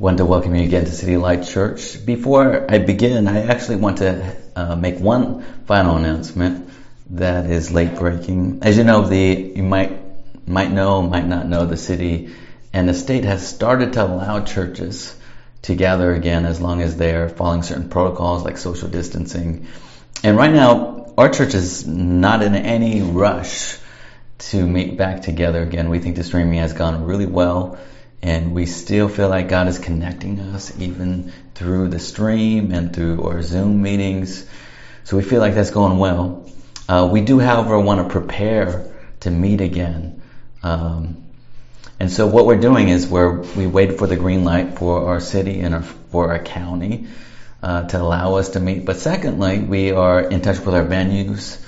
want to welcome you again to City Light Church. Before I begin, I actually want to uh, make one final announcement that is late breaking. As you know, the you might might know, might not know, the city and the state has started to allow churches to gather again as long as they are following certain protocols like social distancing. And right now, our church is not in any rush to meet back together again. We think the streaming has gone really well and we still feel like God is connecting us even through the stream and through our Zoom meetings. So we feel like that's going well. Uh, we do, however, want to prepare to meet again. Um, and so what we're doing is we're, we wait for the green light for our city and our, for our county uh, to allow us to meet. But secondly, we are in touch with our venues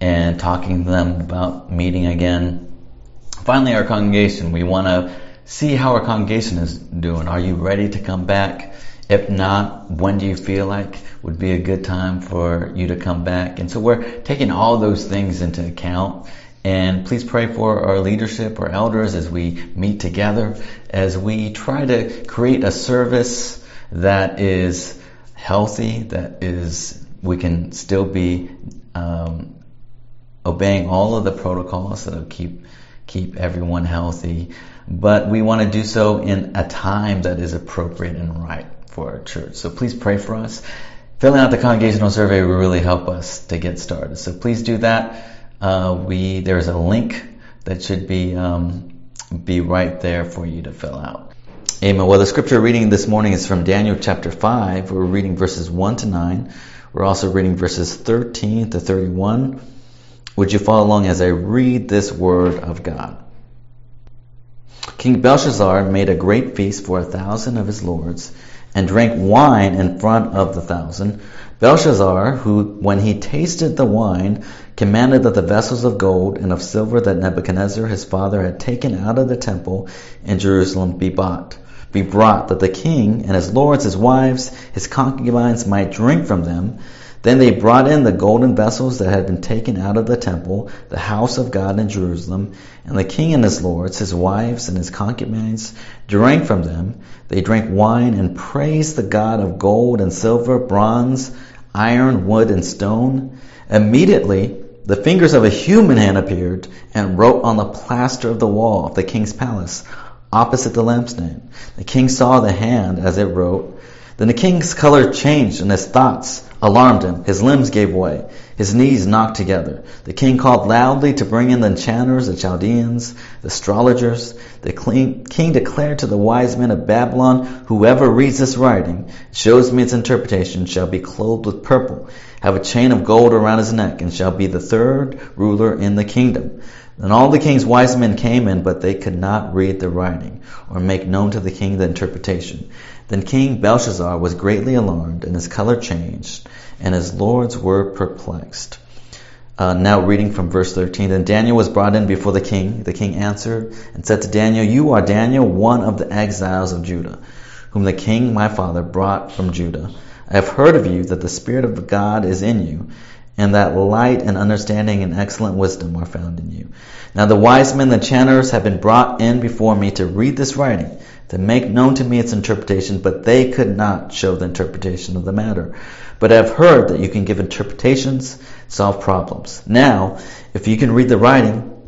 and talking to them about meeting again. Finally, our congregation, we want to see how our congregation is doing. Are you ready to come back? If not, when do you feel like would be a good time for you to come back? And so we're taking all those things into account. And please pray for our leadership, our elders, as we meet together, as we try to create a service that is healthy, that is, we can still be um, obeying all of the protocols that'll keep keep everyone healthy but we want to do so in a time that is appropriate and right for our church. So please pray for us. Filling out the congregational survey will really help us to get started. So please do that. Uh, we there's a link that should be um, be right there for you to fill out. Amen. Well, the scripture reading this morning is from Daniel chapter five. We're reading verses one to nine. We're also reading verses 13 to 31. Would you follow along as I read this word of God? King Belshazzar made a great feast for a thousand of his lords, and drank wine in front of the thousand. Belshazzar, who, when he tasted the wine, commanded that the vessels of gold and of silver that Nebuchadnezzar his father had taken out of the temple in Jerusalem be bought, be brought, that the king and his lords, his wives, his concubines might drink from them, then they brought in the golden vessels that had been taken out of the temple, the house of God in Jerusalem, and the king and his lords, his wives and his concubines, drank from them. They drank wine and praised the God of gold and silver, bronze, iron, wood, and stone. Immediately, the fingers of a human hand appeared and wrote on the plaster of the wall of the king's palace, opposite the lampstand. The king saw the hand as it wrote. Then the king's color changed and his thoughts alarmed him. His limbs gave way. His knees knocked together. The king called loudly to bring in the enchanters, the Chaldeans, the astrologers. The king declared to the wise men of Babylon, whoever reads this writing, shows me its interpretation, shall be clothed with purple, have a chain of gold around his neck, and shall be the third ruler in the kingdom. Then all the king's wise men came in, but they could not read the writing, or make known to the king the interpretation. Then King Belshazzar was greatly alarmed, and his color changed, and his lords were perplexed. Uh, now reading from verse 13. Then Daniel was brought in before the king. The king answered and said to Daniel, You are Daniel, one of the exiles of Judah, whom the king my father brought from Judah. I have heard of you that the Spirit of God is in you, and that light and understanding and excellent wisdom are found in you. Now the wise men, the enchanters, have been brought in before me to read this writing to make known to me its interpretation, but they could not show the interpretation of the matter. But I have heard that you can give interpretations, solve problems. Now, if you can read the writing,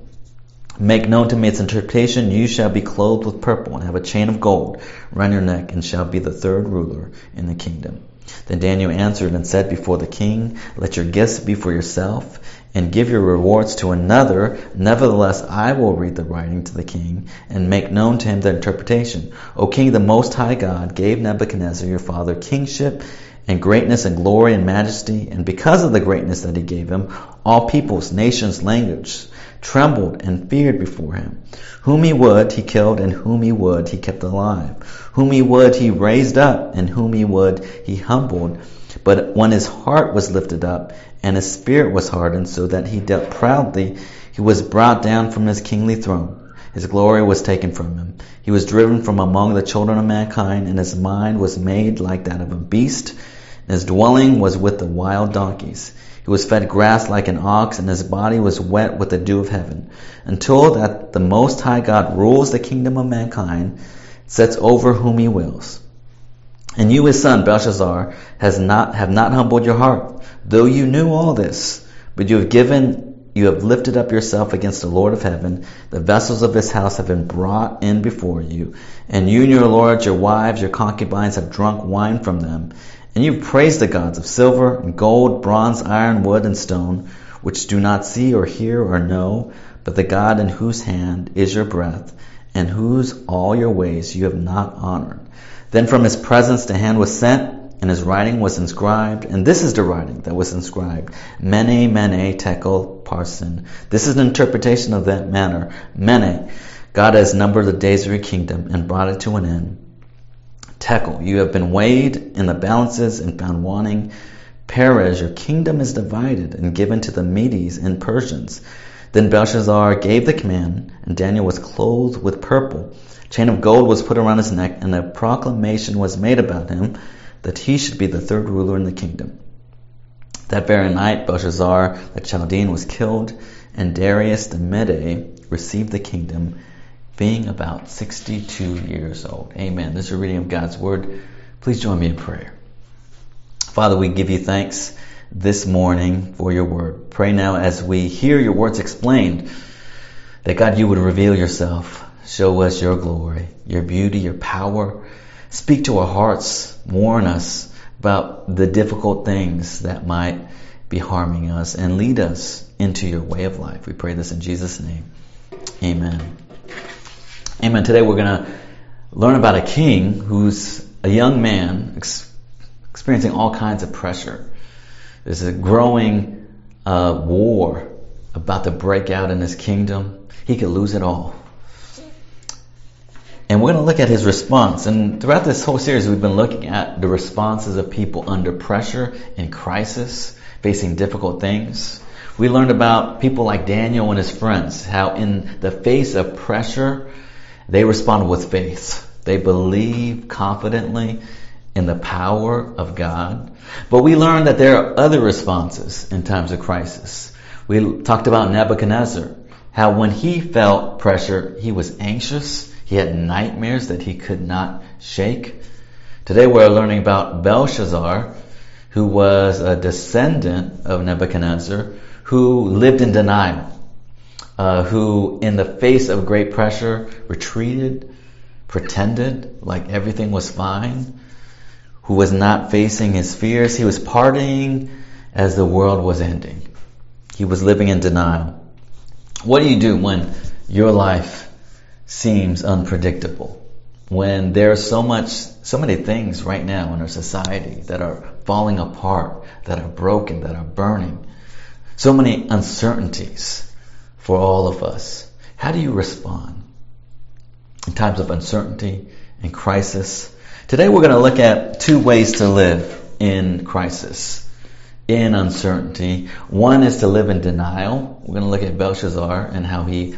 make known to me its interpretation, you shall be clothed with purple and have a chain of gold around your neck and shall be the third ruler in the kingdom. Then Daniel answered and said before the king, Let your gifts be for yourself and give your rewards to another, nevertheless I will read the writing to the king and make known to him the interpretation. O king, the most high God gave Nebuchadnezzar your father kingship and greatness and glory and majesty, and because of the greatness that he gave him, all peoples, nations, languages trembled and feared before him. Whom he would, he killed, and whom he would, he kept alive. Whom he would, he raised up, and whom he would, he humbled. But when his heart was lifted up, and his spirit was hardened, so that he dealt proudly, he was brought down from his kingly throne. His glory was taken from him. He was driven from among the children of mankind, and his mind was made like that of a beast, and his dwelling was with the wild donkeys. He was fed grass like an ox, and his body was wet with the dew of heaven, until that the Most High God rules the kingdom of mankind sets over whom he wills. And you, his son, Belshazzar, has not, have not humbled your heart, though you knew all this, but you have given you have lifted up yourself against the Lord of heaven. The vessels of his house have been brought in before you. And you and your lords, your wives, your concubines have drunk wine from them. And you have praised the gods of silver and gold, bronze, iron, wood, and stone, which do not see or hear or know, but the God in whose hand is your breath, and whose all your ways you have not honored. Then from his presence the hand was sent, and his writing was inscribed, and this is the writing that was inscribed. Mene, mene, tekel, parsin. This is an interpretation of that manner. Mene, God has numbered the days of your kingdom and brought it to an end. Tekel, you have been weighed in the balances and found wanting. Peres, your kingdom is divided and given to the Medes and Persians. Then Belshazzar gave the command, and Daniel was clothed with purple. A chain of gold was put around his neck, and a proclamation was made about him that he should be the third ruler in the kingdom. That very night, Belshazzar the Chaldean was killed, and Darius the Mede received the kingdom, being about 62 years old. Amen. This is a reading of God's Word. Please join me in prayer. Father, we give you thanks this morning for your Word. Pray now as we hear your words explained, that God, you would reveal yourself, show us your glory, your beauty, your power, Speak to our hearts, warn us about the difficult things that might be harming us, and lead us into your way of life. We pray this in Jesus' name. Amen. Amen. Today we're going to learn about a king who's a young man ex- experiencing all kinds of pressure. There's a growing uh, war about to break out in his kingdom. He could lose it all. And we're going to look at his response. And throughout this whole series, we've been looking at the responses of people under pressure in crisis, facing difficult things. We learned about people like Daniel and his friends, how in the face of pressure, they responded with faith. They believed confidently in the power of God. But we learn that there are other responses in times of crisis. We talked about Nebuchadnezzar, how when he felt pressure, he was anxious he had nightmares that he could not shake. Today we're learning about Belshazzar, who was a descendant of Nebuchadnezzar, who lived in denial, uh, who in the face of great pressure retreated, pretended like everything was fine, who was not facing his fears. He was partying as the world was ending. He was living in denial. What do you do when your life seems unpredictable. When there's so much, so many things right now in our society that are falling apart, that are broken, that are burning. So many uncertainties for all of us. How do you respond in times of uncertainty and crisis? Today we're going to look at two ways to live in crisis, in uncertainty. One is to live in denial. We're going to look at Belshazzar and how he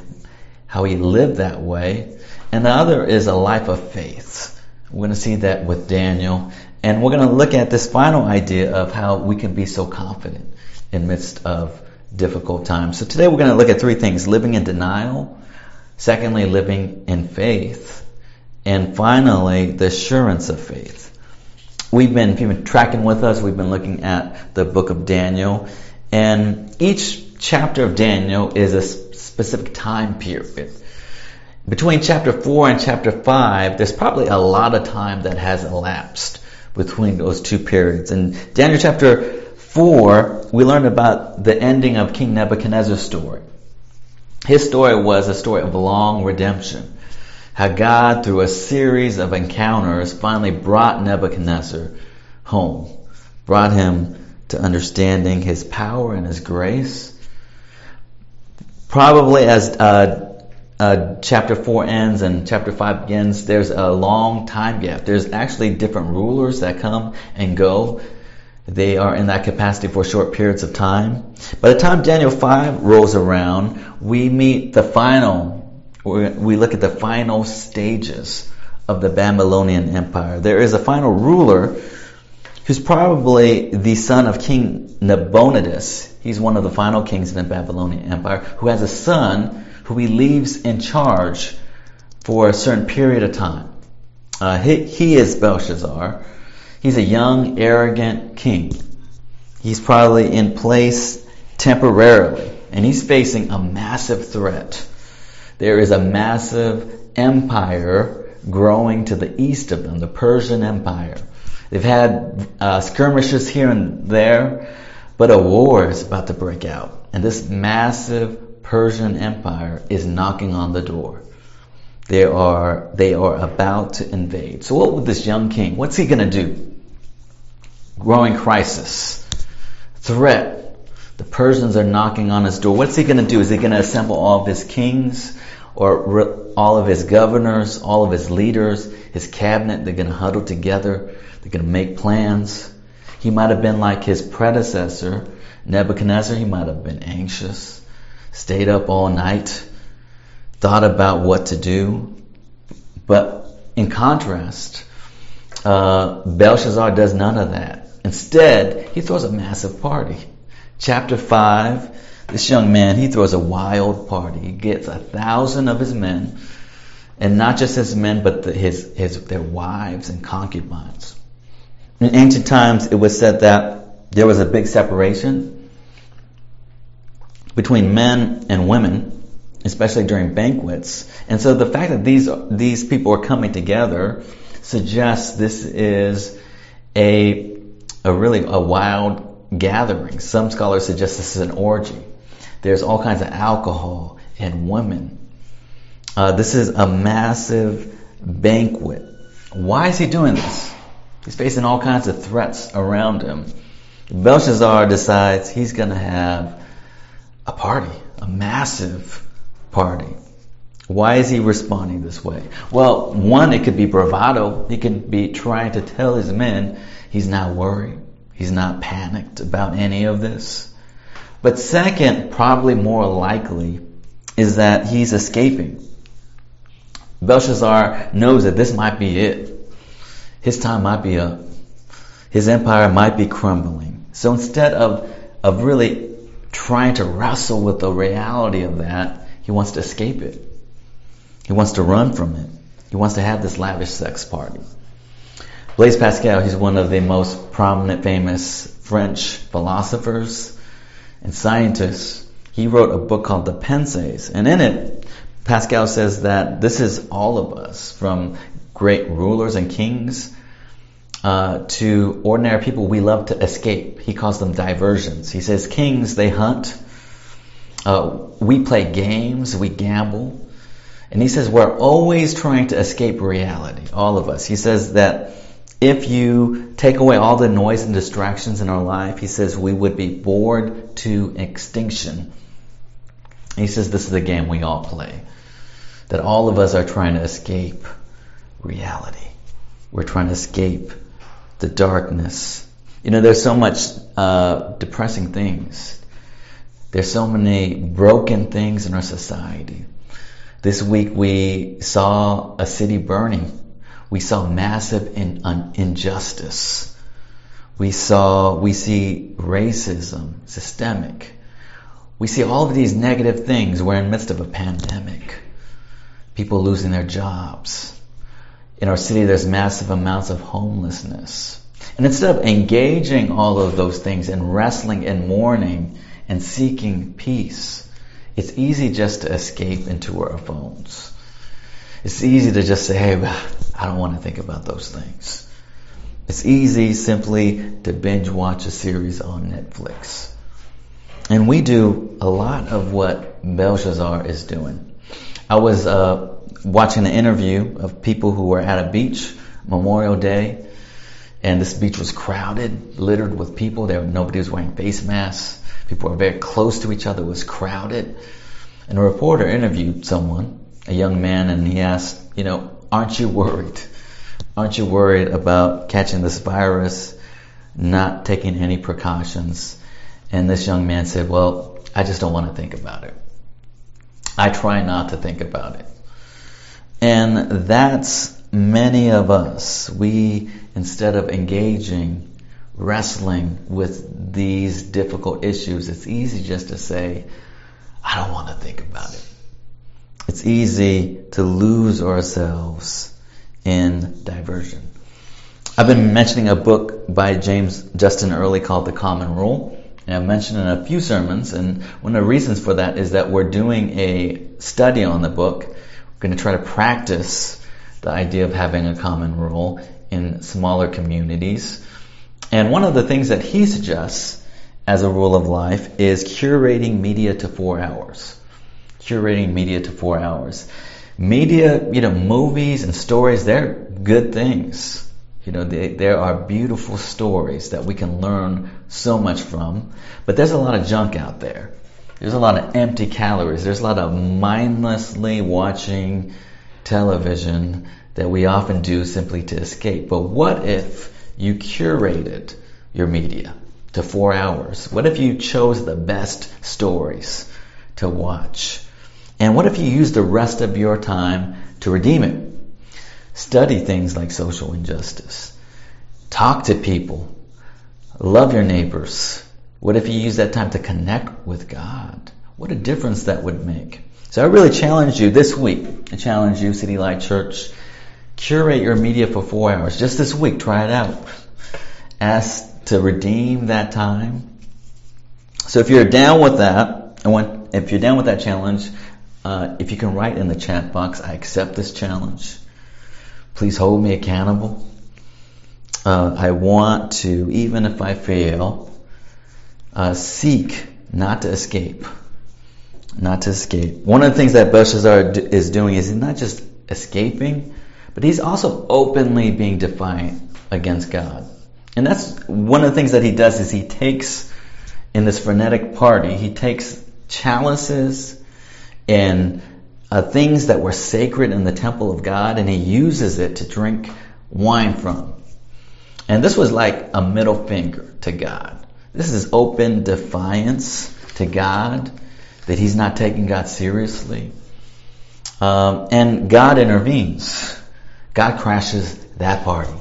how he lived that way. And the other is a life of faith. We're going to see that with Daniel. And we're going to look at this final idea of how we can be so confident in midst of difficult times. So today we're going to look at three things. Living in denial. Secondly, living in faith. And finally, the assurance of faith. We've been, been tracking with us, we've been looking at the book of Daniel. And each chapter of Daniel is a specific time period. Between chapter 4 and chapter 5, there's probably a lot of time that has elapsed between those two periods. And Daniel chapter 4, we learned about the ending of King Nebuchadnezzar's story. His story was a story of long redemption. How God, through a series of encounters, finally brought Nebuchadnezzar home, brought him to understanding his power and his grace, probably as uh, uh, chapter 4 ends and chapter 5 begins, there's a long time gap. There's actually different rulers that come and go. They are in that capacity for short periods of time. By the time Daniel 5 rolls around, we meet the final, we look at the final stages of the Babylonian Empire. There is a final ruler who's probably the son of King Nabonidus. He's one of the final kings in the Babylonian Empire who has a son who he leaves in charge for a certain period of time. Uh, he, he is Belshazzar. He's a young, arrogant king. He's probably in place temporarily, and he's facing a massive threat. There is a massive empire growing to the east of them, the Persian Empire. They've had uh, skirmishes here and there, but a war is about to break out. And this massive Persian Empire is knocking on the door. They are, they are about to invade. So what would this young king, what's he gonna do? Growing crisis. Threat. The Persians are knocking on his door. What's he gonna do? Is he gonna assemble all of his kings? Or all of his governors, all of his leaders, his cabinet, they're gonna huddle together, they're gonna make plans. He might have been like his predecessor, Nebuchadnezzar, he might have been anxious, stayed up all night, thought about what to do. But in contrast, uh, Belshazzar does none of that. Instead, he throws a massive party. Chapter 5, this young man, he throws a wild party. He gets a thousand of his men, and not just his men, but the, his, his, their wives and concubines. In ancient times, it was said that there was a big separation between men and women, especially during banquets. And so the fact that these, these people are coming together suggests this is a, a really a wild gathering. Some scholars suggest this is an orgy. There's all kinds of alcohol and women. Uh, this is a massive banquet. Why is he doing this? He's facing all kinds of threats around him. Belshazzar decides he's going to have a party, a massive party. Why is he responding this way? Well, one, it could be bravado. He could be trying to tell his men he's not worried. He's not panicked about any of this. But second, probably more likely, is that he's escaping. Belshazzar knows that this might be it his time might be up. His empire might be crumbling. So instead of, of really trying to wrestle with the reality of that, he wants to escape it. He wants to run from it. He wants to have this lavish sex party. Blaise Pascal, he's one of the most prominent, famous French philosophers and scientists. He wrote a book called The Pensees, and in it, Pascal says that this is all of us, from great rulers and kings uh, to ordinary people, we love to escape. He calls them diversions. He says, kings, they hunt. Uh, we play games, we gamble. And he says, we're always trying to escape reality, all of us. He says that if you take away all the noise and distractions in our life, he says we would be bored to extinction. He says this is the game we all play. That all of us are trying to escape reality. We're trying to escape the darkness. You know, there's so much uh, depressing things. There's so many broken things in our society. This week we saw a city burning. We saw massive in, un, injustice. We saw, we see racism, systemic. We see all of these negative things. We're in the midst of a pandemic. People losing their jobs in our city, there's massive amounts of homelessness. And instead of engaging all of those things and wrestling and mourning and seeking peace, it's easy just to escape into our phones. It's easy to just say, hey, I don't want to think about those things. It's easy simply to binge watch a series on Netflix. And we do a lot of what Belshazzar is doing. I was uh, watching an interview of people who were at a beach Memorial Day, and this beach was crowded, littered with people. There, nobody was wearing face masks. People were very close to each other. It was crowded. And a reporter interviewed someone, a young man, and he asked, you know, aren't you worried? Aren't you worried about catching this virus, not taking any precautions? And this young man said, well, I just don't want to think about it. I try not to think about it. And that's many of us. We, instead of engaging, wrestling with these difficult issues, it's easy just to say, I don't want to think about it. It's easy to lose ourselves in diversion. I've been mentioning a book by James Justin Earley called The Common Rule. And I've mentioned in a few sermons, and one of the reasons for that is that we're doing a study on the book. We're going to try to practice the idea of having a common rule in smaller communities. And one of the things that he suggests as a rule of life is curating media to four hours. Curating media to four hours. Media, you know, movies and stories, they're good things. You know, they, there are beautiful stories that we can learn so much from, but there's a lot of junk out there. There's a lot of empty calories. There's a lot of mindlessly watching television that we often do simply to escape. But what if you curated your media to four hours? What if you chose the best stories to watch? And what if you use the rest of your time to redeem it? Study things like social injustice. Talk to people. Love your neighbors. What if you use that time to connect with God? What a difference that would make. So I really challenge you this week. I challenge you, City Light Church, curate your media for four hours. Just this week, try it out. Ask to redeem that time. So if you're down with that, I want, if you're down with that challenge, uh, if you can write in the chat box, I accept this challenge. Please hold me accountable. Uh, I want to, even if I fail, uh, seek not to escape. Not to escape. One of the things that Belshazzar is doing is he's not just escaping, but he's also openly being defiant against God. And that's one of the things that he does is he takes, in this frenetic party, he takes chalices and uh, things that were sacred in the temple of God and he uses it to drink wine from. And this was like a middle finger to God. This is open defiance to God that he's not taking God seriously. Um, and God intervenes. God crashes that party.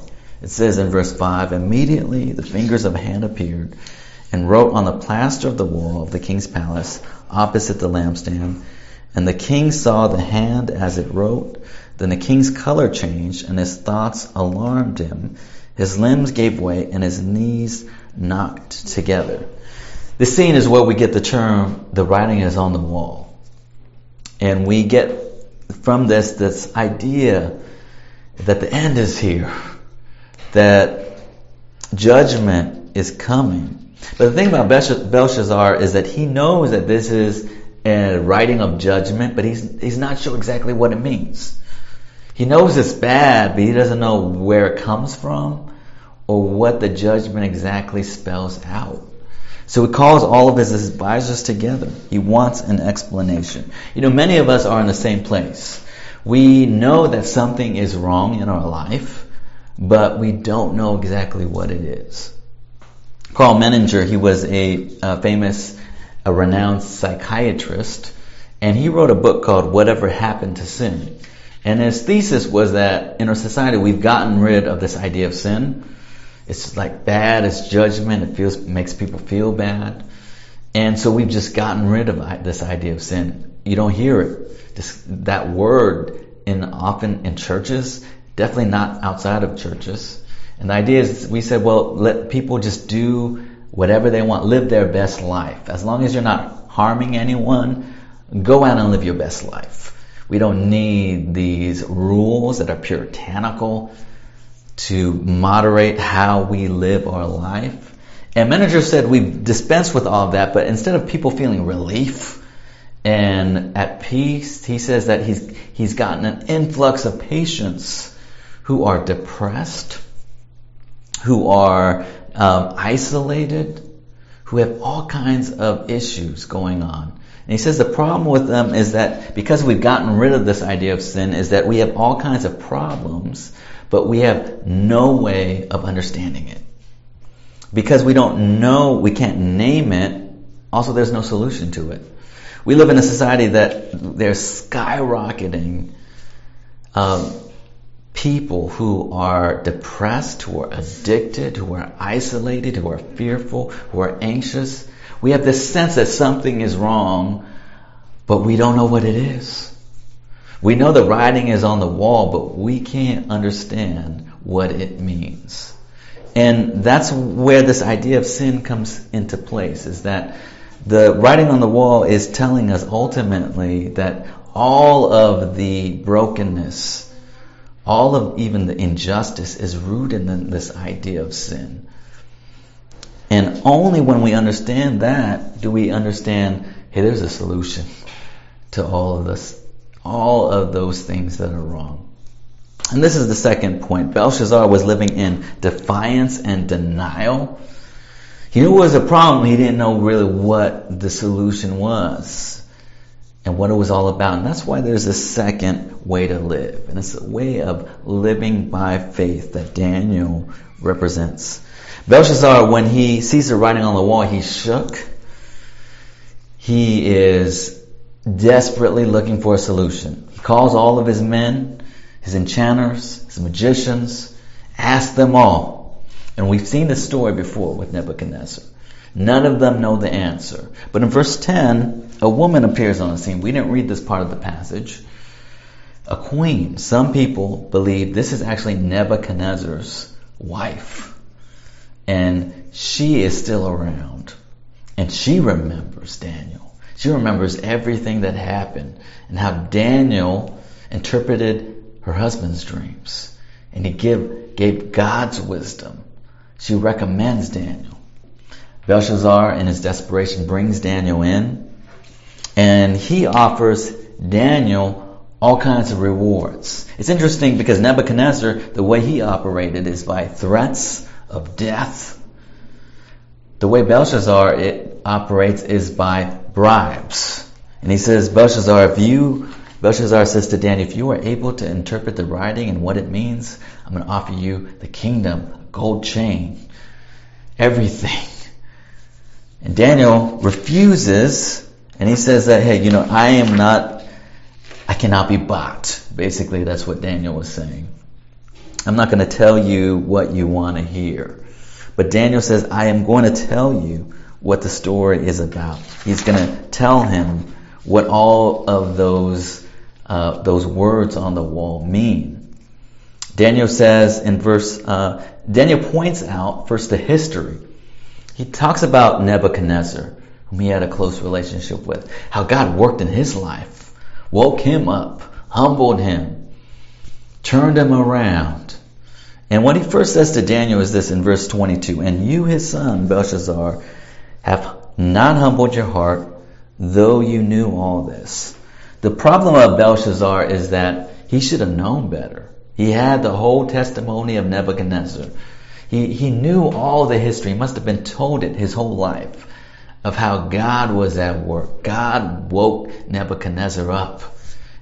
It says in verse 5 Immediately the fingers of a hand appeared and wrote on the plaster of the wall of the king's palace opposite the lampstand and the king saw the hand as it wrote. Then the king's color changed, and his thoughts alarmed him. His limbs gave way, and his knees knocked together. This scene is where we get the term, the writing is on the wall. And we get from this, this idea that the end is here. That judgment is coming. But the thing about Belshazzar is that he knows that this is and writing of judgment, but he's, he's not sure exactly what it means. He knows it's bad, but he doesn't know where it comes from or what the judgment exactly spells out. So he calls all of his advisors together. He wants an explanation. You know, many of us are in the same place. We know that something is wrong in our life, but we don't know exactly what it is. Karl Menninger, he was a, a famous a renowned psychiatrist, and he wrote a book called Whatever Happened to Sin. And his thesis was that in our society we've gotten rid of this idea of sin. It's like bad, it's judgment, it feels makes people feel bad. And so we've just gotten rid of this idea of sin. You don't hear it. Just that word in often in churches, definitely not outside of churches. And the idea is we said, well, let people just do whatever they want, live their best life. As long as you're not harming anyone, go out and live your best life. We don't need these rules that are puritanical to moderate how we live our life. And Menninger said we've dispensed with all of that, but instead of people feeling relief and at peace, he says that he's, he's gotten an influx of patients who are depressed, who are um, isolated, who have all kinds of issues going on. And he says the problem with them is that because we've gotten rid of this idea of sin, is that we have all kinds of problems, but we have no way of understanding it. Because we don't know, we can't name it, also there's no solution to it. We live in a society that they're skyrocketing um, people who are depressed, who are addicted, who are isolated, who are fearful, who are anxious. We have this sense that something is wrong, but we don't know what it is. We know the writing is on the wall, but we can't understand what it means. And that's where this idea of sin comes into place, is that the writing on the wall is telling us ultimately that all of the brokenness, all of even the injustice is rooted in this idea of sin. And only when we understand that do we understand, hey, there's a solution to all of this, all of those things that are wrong. And this is the second point. Belshazzar was living in defiance and denial. He knew it was a problem. He didn't know really what the solution was and what it was all about. And that's why there's a second way to live. And it's a way of living by faith that Daniel represents. Belshazzar, when he sees the writing on the wall, he shook. He is desperately looking for a solution. He calls all of his men his enchanters, his magicians, ask them all. And we've seen this story before with Nebuchadnezzar. None of them know the answer. But in verse 10, a woman appears on the scene. We didn't read this part of the passage. A queen. Some people believe this is actually Nebuchadnezzar's wife. And she is still around. And she remembers Daniel. She remembers everything that happened and how Daniel interpreted her husband's dreams. And he give, gave God's wisdom. She recommends Daniel. Belshazzar, in his desperation, brings Daniel in. And he offers Daniel all kinds of rewards. It's interesting because Nebuchadnezzar, the way he operated is by threats of death. The way Belshazzar it operates is by bribes. And he says, Belshazzar, if you Belshazzar says to Daniel, if you are able to interpret the writing and what it means, I'm going to offer you the kingdom, a gold chain, everything. And Daniel refuses, and he says that, hey, you know, I am not, I cannot be bought. Basically, that's what Daniel was saying. I'm not going to tell you what you want to hear. But Daniel says, I am going to tell you what the story is about. He's going to tell him what all of those uh, those words on the wall mean. Daniel says in verse, uh, Daniel points out first the history. He talks about Nebuchadnezzar, whom he had a close relationship with, how God worked in his life, woke him up, humbled him, turned him around. And what he first says to Daniel is this in verse 22 And you, his son, Belshazzar, have not humbled your heart, though you knew all this. The problem of Belshazzar is that he should have known better. He had the whole testimony of Nebuchadnezzar. He, he knew all the history. He must have been told it his whole life of how God was at work. God woke Nebuchadnezzar up.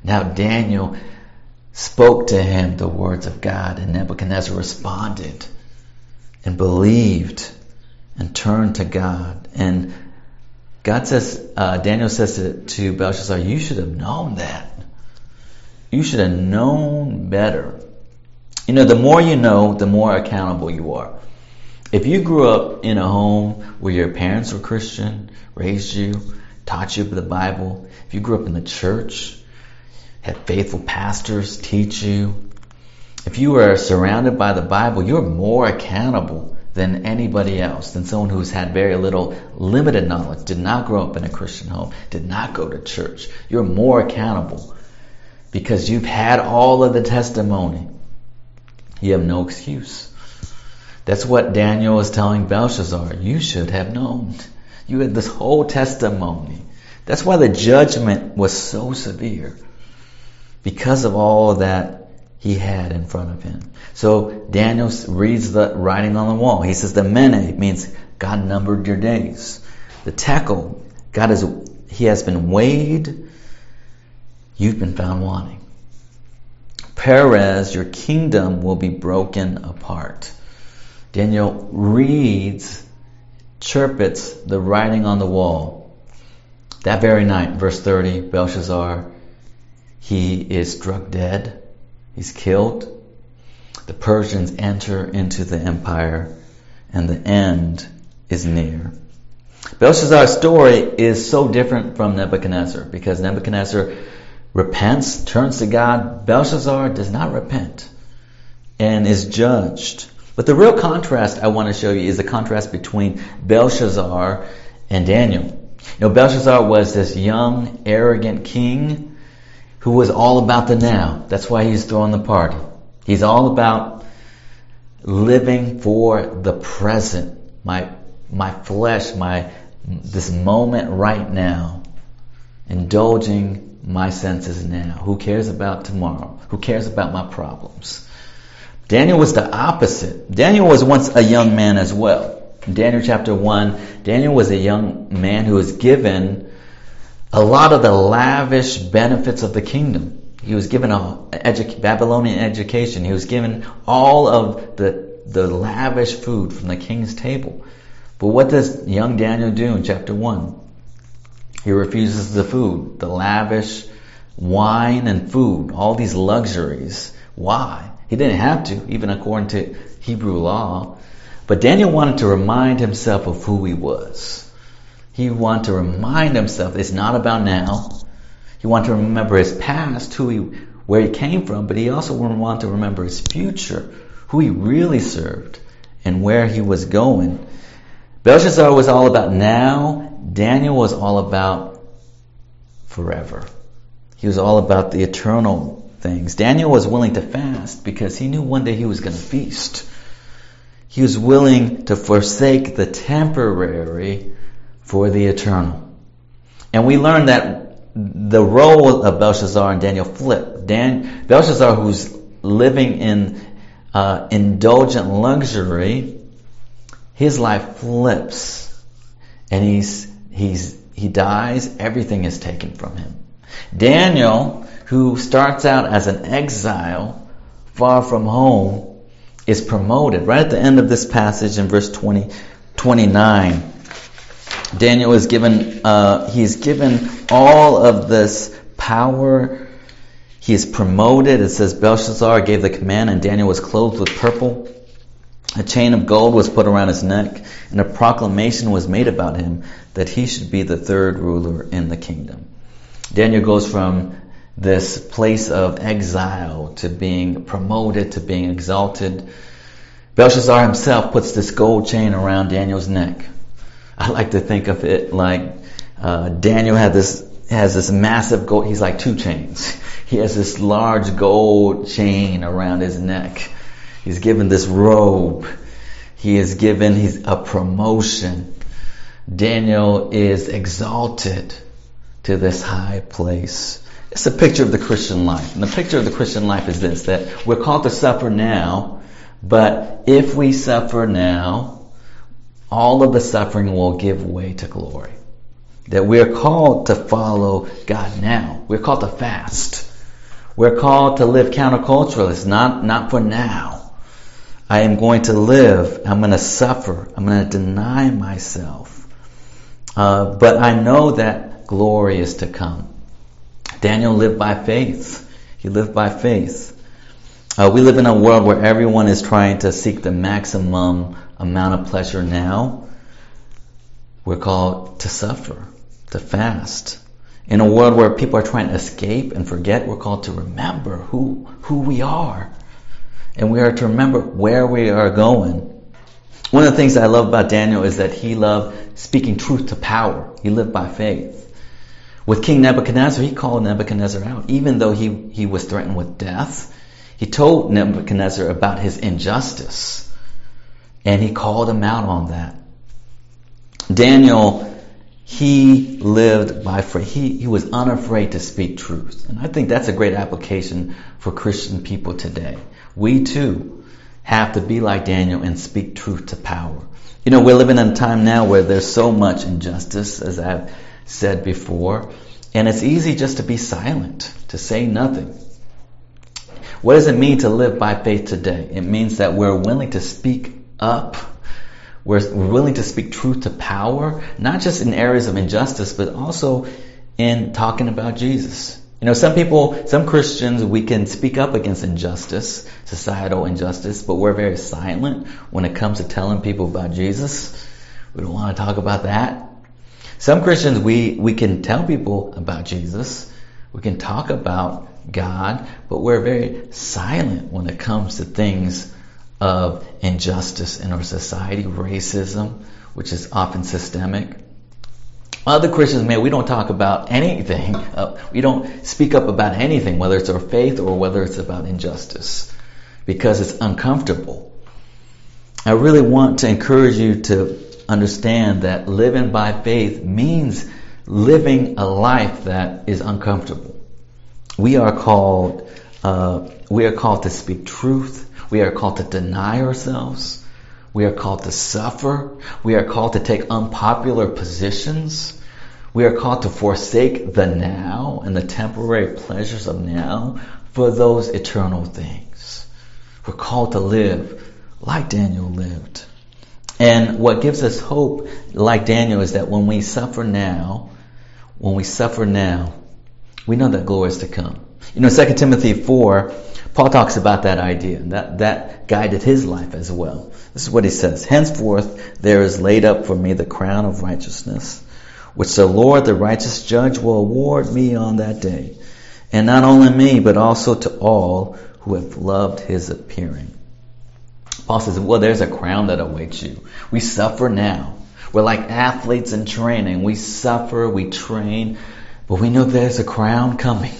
Now Daniel spoke to him the words of God and Nebuchadnezzar responded and believed and turned to God. And God says, uh, Daniel says to, to Belshazzar, you should have known that. You should have known better. You know, the more you know, the more accountable you are. If you grew up in a home where your parents were Christian, raised you, taught you the Bible, if you grew up in the church, had faithful pastors teach you, if you were surrounded by the Bible, you're more accountable than anybody else, than someone who's had very little limited knowledge, did not grow up in a Christian home, did not go to church. You're more accountable because you've had all of the testimony. You have no excuse. That's what Daniel is telling Belshazzar. You should have known. You had this whole testimony. That's why the judgment was so severe. Because of all that he had in front of him. So Daniel reads the writing on the wall. He says the mene means God numbered your days. The tekel, God is, he has been weighed. You've been found wanting. Peres, your kingdom will be broken apart. Daniel reads, chirpets the writing on the wall. That very night, verse 30, Belshazzar, he is struck dead He's killed. The Persians enter into the empire and the end is near. Belshazzar's story is so different from Nebuchadnezzar because Nebuchadnezzar repents, turns to God. Belshazzar does not repent and is judged. But the real contrast I want to show you is the contrast between Belshazzar and Daniel. You know, Belshazzar was this young, arrogant king who was all about the now. That's why he's throwing the party. He's all about living for the present. My, my flesh, my, this moment right now. Indulging my senses now. Who cares about tomorrow? Who cares about my problems? Daniel was the opposite. Daniel was once a young man as well. In Daniel chapter 1, Daniel was a young man who was given a lot of the lavish benefits of the kingdom. He was given a edu- Babylonian education. He was given all of the, the lavish food from the king's table. But what does young Daniel do in chapter 1? He refuses the food, the lavish wine and food, all these luxuries. Why? He didn't have to, even according to Hebrew law. But Daniel wanted to remind himself of who he was. He wanted to remind himself it's not about now. He wanted to remember his past, who he, where he came from, but he also wanted to remember his future, who he really served, and where he was going. Belshazzar was all about now. Daniel was all about forever. He was all about the eternal things. Daniel was willing to fast because he knew one day he was going to feast. He was willing to forsake the temporary for the eternal. And we learned that the role of Belshazzar and Daniel flipped. Dan, Belshazzar, who's living in uh, indulgent luxury, his life flips, and he's he's he dies. Everything is taken from him. Daniel who starts out as an exile far from home is promoted. Right at the end of this passage in verse 20, 29, Daniel is given, uh, he is given all of this power. He is promoted. It says Belshazzar gave the command and Daniel was clothed with purple. A chain of gold was put around his neck and a proclamation was made about him that he should be the third ruler in the kingdom. Daniel goes from this place of exile to being promoted to being exalted. Belshazzar himself puts this gold chain around Daniel's neck. I like to think of it like uh, Daniel had this has this massive gold. He's like two chains. He has this large gold chain around his neck. He's given this robe. He is given he's a promotion. Daniel is exalted to this high place. It's a picture of the Christian life. And the picture of the Christian life is this, that we're called to suffer now, but if we suffer now, all of the suffering will give way to glory. That we're called to follow God now. We're called to fast. We're called to live counterculturalist, not, not for now. I am going to live. I'm going to suffer. I'm going to deny myself. Uh, but I know that glory is to come. Daniel lived by faith. He lived by faith. Uh, we live in a world where everyone is trying to seek the maximum amount of pleasure now. We're called to suffer, to fast. In a world where people are trying to escape and forget, we're called to remember who, who we are. And we are to remember where we are going. One of the things I love about Daniel is that he loved speaking truth to power. He lived by faith. With King Nebuchadnezzar, he called Nebuchadnezzar out. Even though he, he was threatened with death, he told Nebuchadnezzar about his injustice. And he called him out on that. Daniel, he lived by faith. He, he was unafraid to speak truth. And I think that's a great application for Christian people today. We too have to be like Daniel and speak truth to power. You know, we're living in a time now where there's so much injustice, as I've said before. And it's easy just to be silent, to say nothing. What does it mean to live by faith today? It means that we're willing to speak up. We're willing to speak truth to power, not just in areas of injustice, but also in talking about Jesus. You know, some people, some Christians, we can speak up against injustice, societal injustice, but we're very silent when it comes to telling people about Jesus. We don't want to talk about that. Some Christians, we, we can tell people about Jesus, We can talk about God, but we're very silent when it comes to things of injustice in our society, racism, which is often systemic. Other Christians, man, we don't talk about anything. Uh, we don't speak up about anything, whether it's our faith or whether it's about injustice, because it's uncomfortable. I really want to encourage you to understand that living by faith means living a life that is uncomfortable. We are called, uh, we are called to speak truth. We are called to deny ourselves. We are called to suffer. We are called to take unpopular positions. We are called to forsake the now and the temporary pleasures of now for those eternal things. We're called to live like Daniel lived. And what gives us hope, like Daniel, is that when we suffer now, when we suffer now, we know that glory is to come. You know, 2 Timothy 4, Paul talks about that idea. That, that guided his life as well. This is what he says. Henceforth there is laid up for me the crown of righteousness, which the Lord, the righteous judge, will award me on that day. And not only me, but also to all who have loved his appearing. Paul says, well, there's a crown that awaits you. We suffer now. We're like athletes in training. We suffer, we train, but we know there's a crown coming.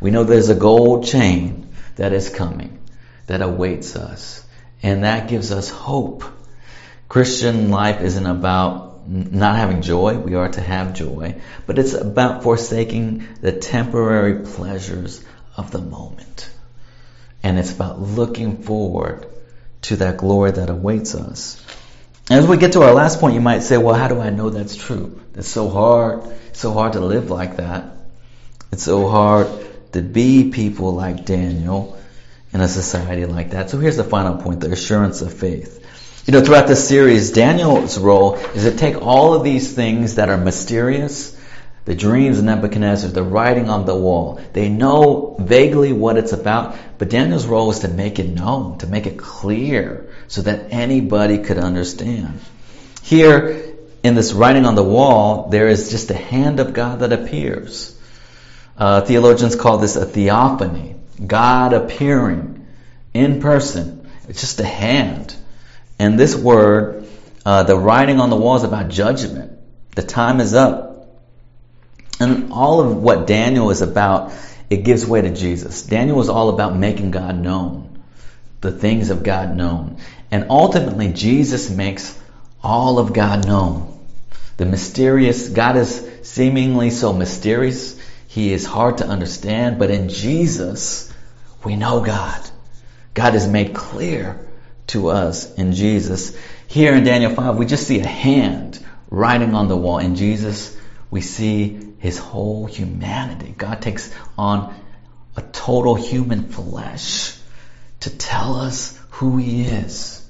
We know there's a gold chain that is coming that awaits us. And that gives us hope. Christian life isn't about not having joy. We are to have joy. But it's about forsaking the temporary pleasures of the moment. And it's about looking forward to that glory that awaits us. As we get to our last point, you might say, well, how do I know that's true? It's so hard. It's so hard to live like that. It's so hard to be people like Daniel in a society like that. So here's the final point, the assurance of faith. You know, throughout this series, Daniel's role is to take all of these things that are mysterious, the dreams of Nebuchadnezzar, the writing on the wall. They know vaguely what it's about, but Daniel's role is to make it known, to make it clear, so that anybody could understand. Here, in this writing on the wall, there is just a hand of God that appears. Uh, theologians call this a theophany. God appearing in person. It's just a hand. And this word, uh, the writing on the wall is about judgment. The time is up. And all of what Daniel is about, it gives way to Jesus. Daniel was all about making God known, the things of God known. And ultimately, Jesus makes all of God known. The mysterious, God is seemingly so mysterious. He is hard to understand, but in Jesus, we know God. God is made clear to us in Jesus. Here in Daniel 5, we just see a hand writing on the wall. In Jesus, we see his whole humanity. God takes on a total human flesh to tell us who he is.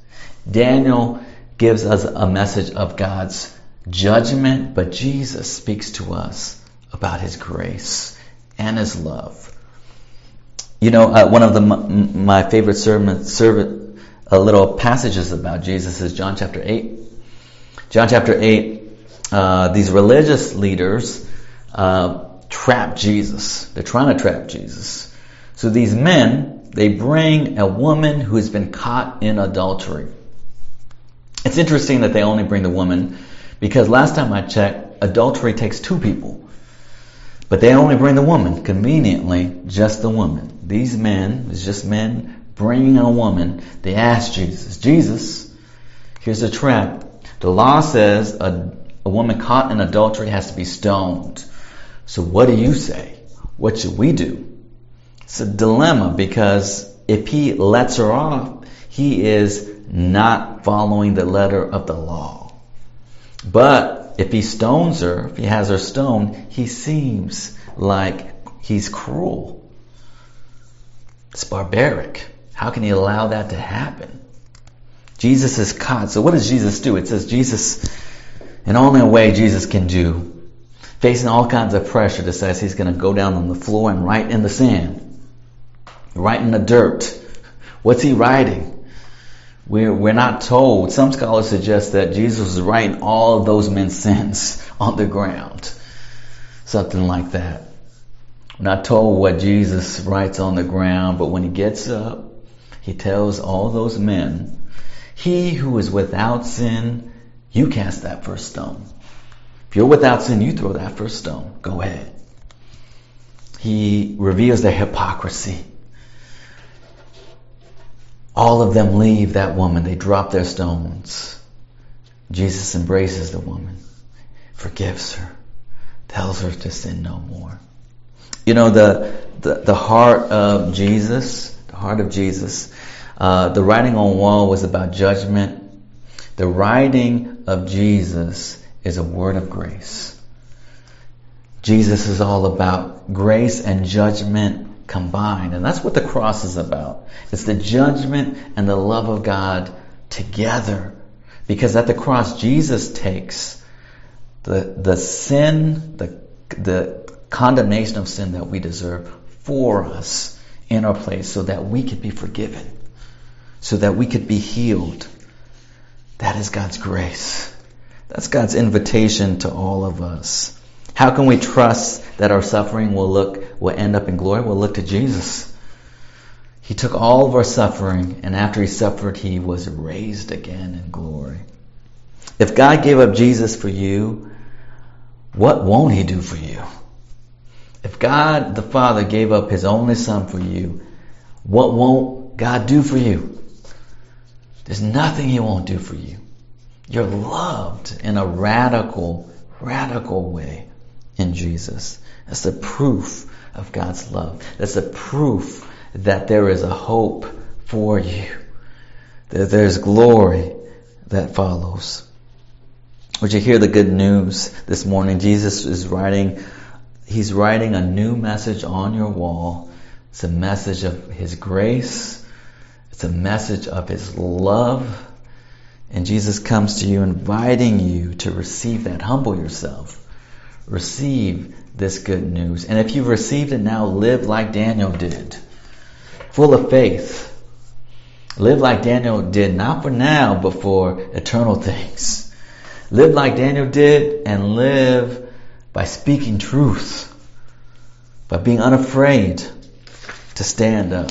Daniel gives us a message of God's judgment, but Jesus speaks to us about his grace and his love. You know, uh, one of the my favorite sermon, servant, uh, little passages about Jesus is John chapter eight. John chapter eight. Uh, these religious leaders uh, trap Jesus. They're trying to trap Jesus. So these men, they bring a woman who has been caught in adultery. It's interesting that they only bring the woman because last time I checked, adultery takes two people. But they only bring the woman, conveniently, just the woman. These men, it's just men bringing a woman. They ask Jesus, Jesus, here's a trap. The law says a, a woman caught in adultery has to be stoned. So what do you say? What should we do? It's a dilemma because if he lets her off, he is not following the letter of the law. But if he stones her, if he has her stoned, he seems like he's cruel. It's barbaric. How can he allow that to happen? Jesus is caught. So what does Jesus do? It says Jesus, in only a way Jesus can do facing all kinds of pressure, decides he's going to go down on the floor and write in the sand, write in the dirt. What's he writing? We're, we're not told. Some scholars suggest that Jesus was writing all of those men's sins on the ground. Something like that. We're not told what Jesus writes on the ground, but when he gets up, he tells all those men, He who is without sin, you cast that first stone. If you're without sin, you throw that first stone. Go ahead. He reveals their hypocrisy. All of them leave that woman. They drop their stones. Jesus embraces the woman, forgives her, tells her to sin no more. You know, the, the, the heart of Jesus, the heart of Jesus, uh, the writing on wall was about judgment. The writing of Jesus is a word of grace. Jesus is all about grace and judgment combined. And that's what the cross is about. It's the judgment and the love of God together. Because at the cross, Jesus takes the, the sin, the, the condemnation of sin that we deserve for us in our place so that we could be forgiven, so that we could be healed. That is God's grace. That's God's invitation to all of us. How can we trust that our suffering will look will end up in glory? We'll look to Jesus. He took all of our suffering, and after he suffered, he was raised again in glory. If God gave up Jesus for you, what won't he do for you? If God the Father gave up his only son for you, what won't God do for you? There's nothing he won't do for you. You're loved in a radical, radical way in Jesus. That's the proof of God's love. That's the proof that there is a hope for you. That there's glory that follows. Would you hear the good news this morning? Jesus is writing He's writing a new message on your wall. It's a message of His grace. It's a message of His love. And Jesus comes to you inviting you to receive that. Humble yourself. Receive this good news. And if you've received it now, live like Daniel did. Full of faith. Live like Daniel did, not for now, but for eternal things. Live like Daniel did and live by speaking truth, by being unafraid to stand up.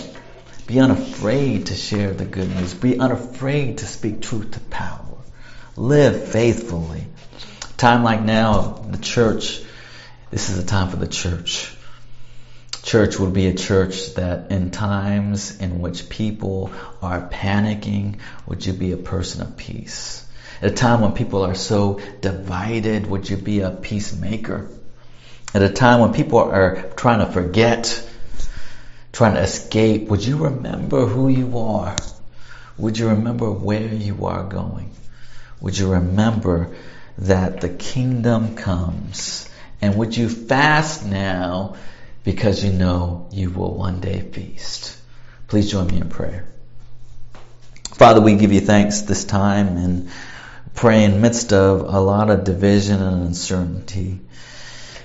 Be unafraid to share the good news. Be unafraid to speak truth to power. Live faithfully. Time like now, the church, this is a time for the church. Church would be a church that in times in which people are panicking, would you be a person of peace? At a time when people are so divided, would you be a peacemaker? At a time when people are trying to forget, trying to escape, would you remember who you are? Would you remember where you are going? Would you remember that the kingdom comes? And would you fast now because you know you will one day feast? Please join me in prayer. Father, we give you thanks this time and pray in midst of a lot of division and uncertainty.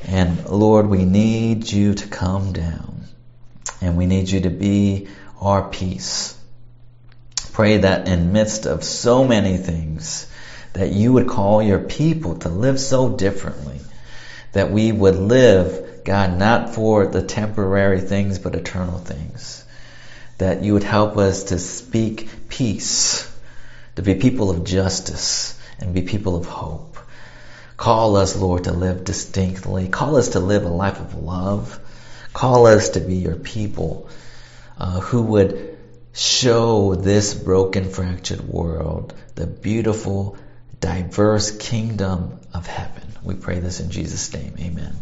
And Lord, we need you to come down and we need you to be our peace. Pray that in midst of so many things that you would call your people to live so differently, that we would live, God, not for the temporary things, but eternal things. That you would help us to speak peace, to be people of justice, and be people of hope. Call us, Lord, to live distinctly. Call us to live a life of love. Call us to be your people uh, who would show this broken, fractured world the beautiful, diverse kingdom of heaven. We pray this in Jesus' name. Amen.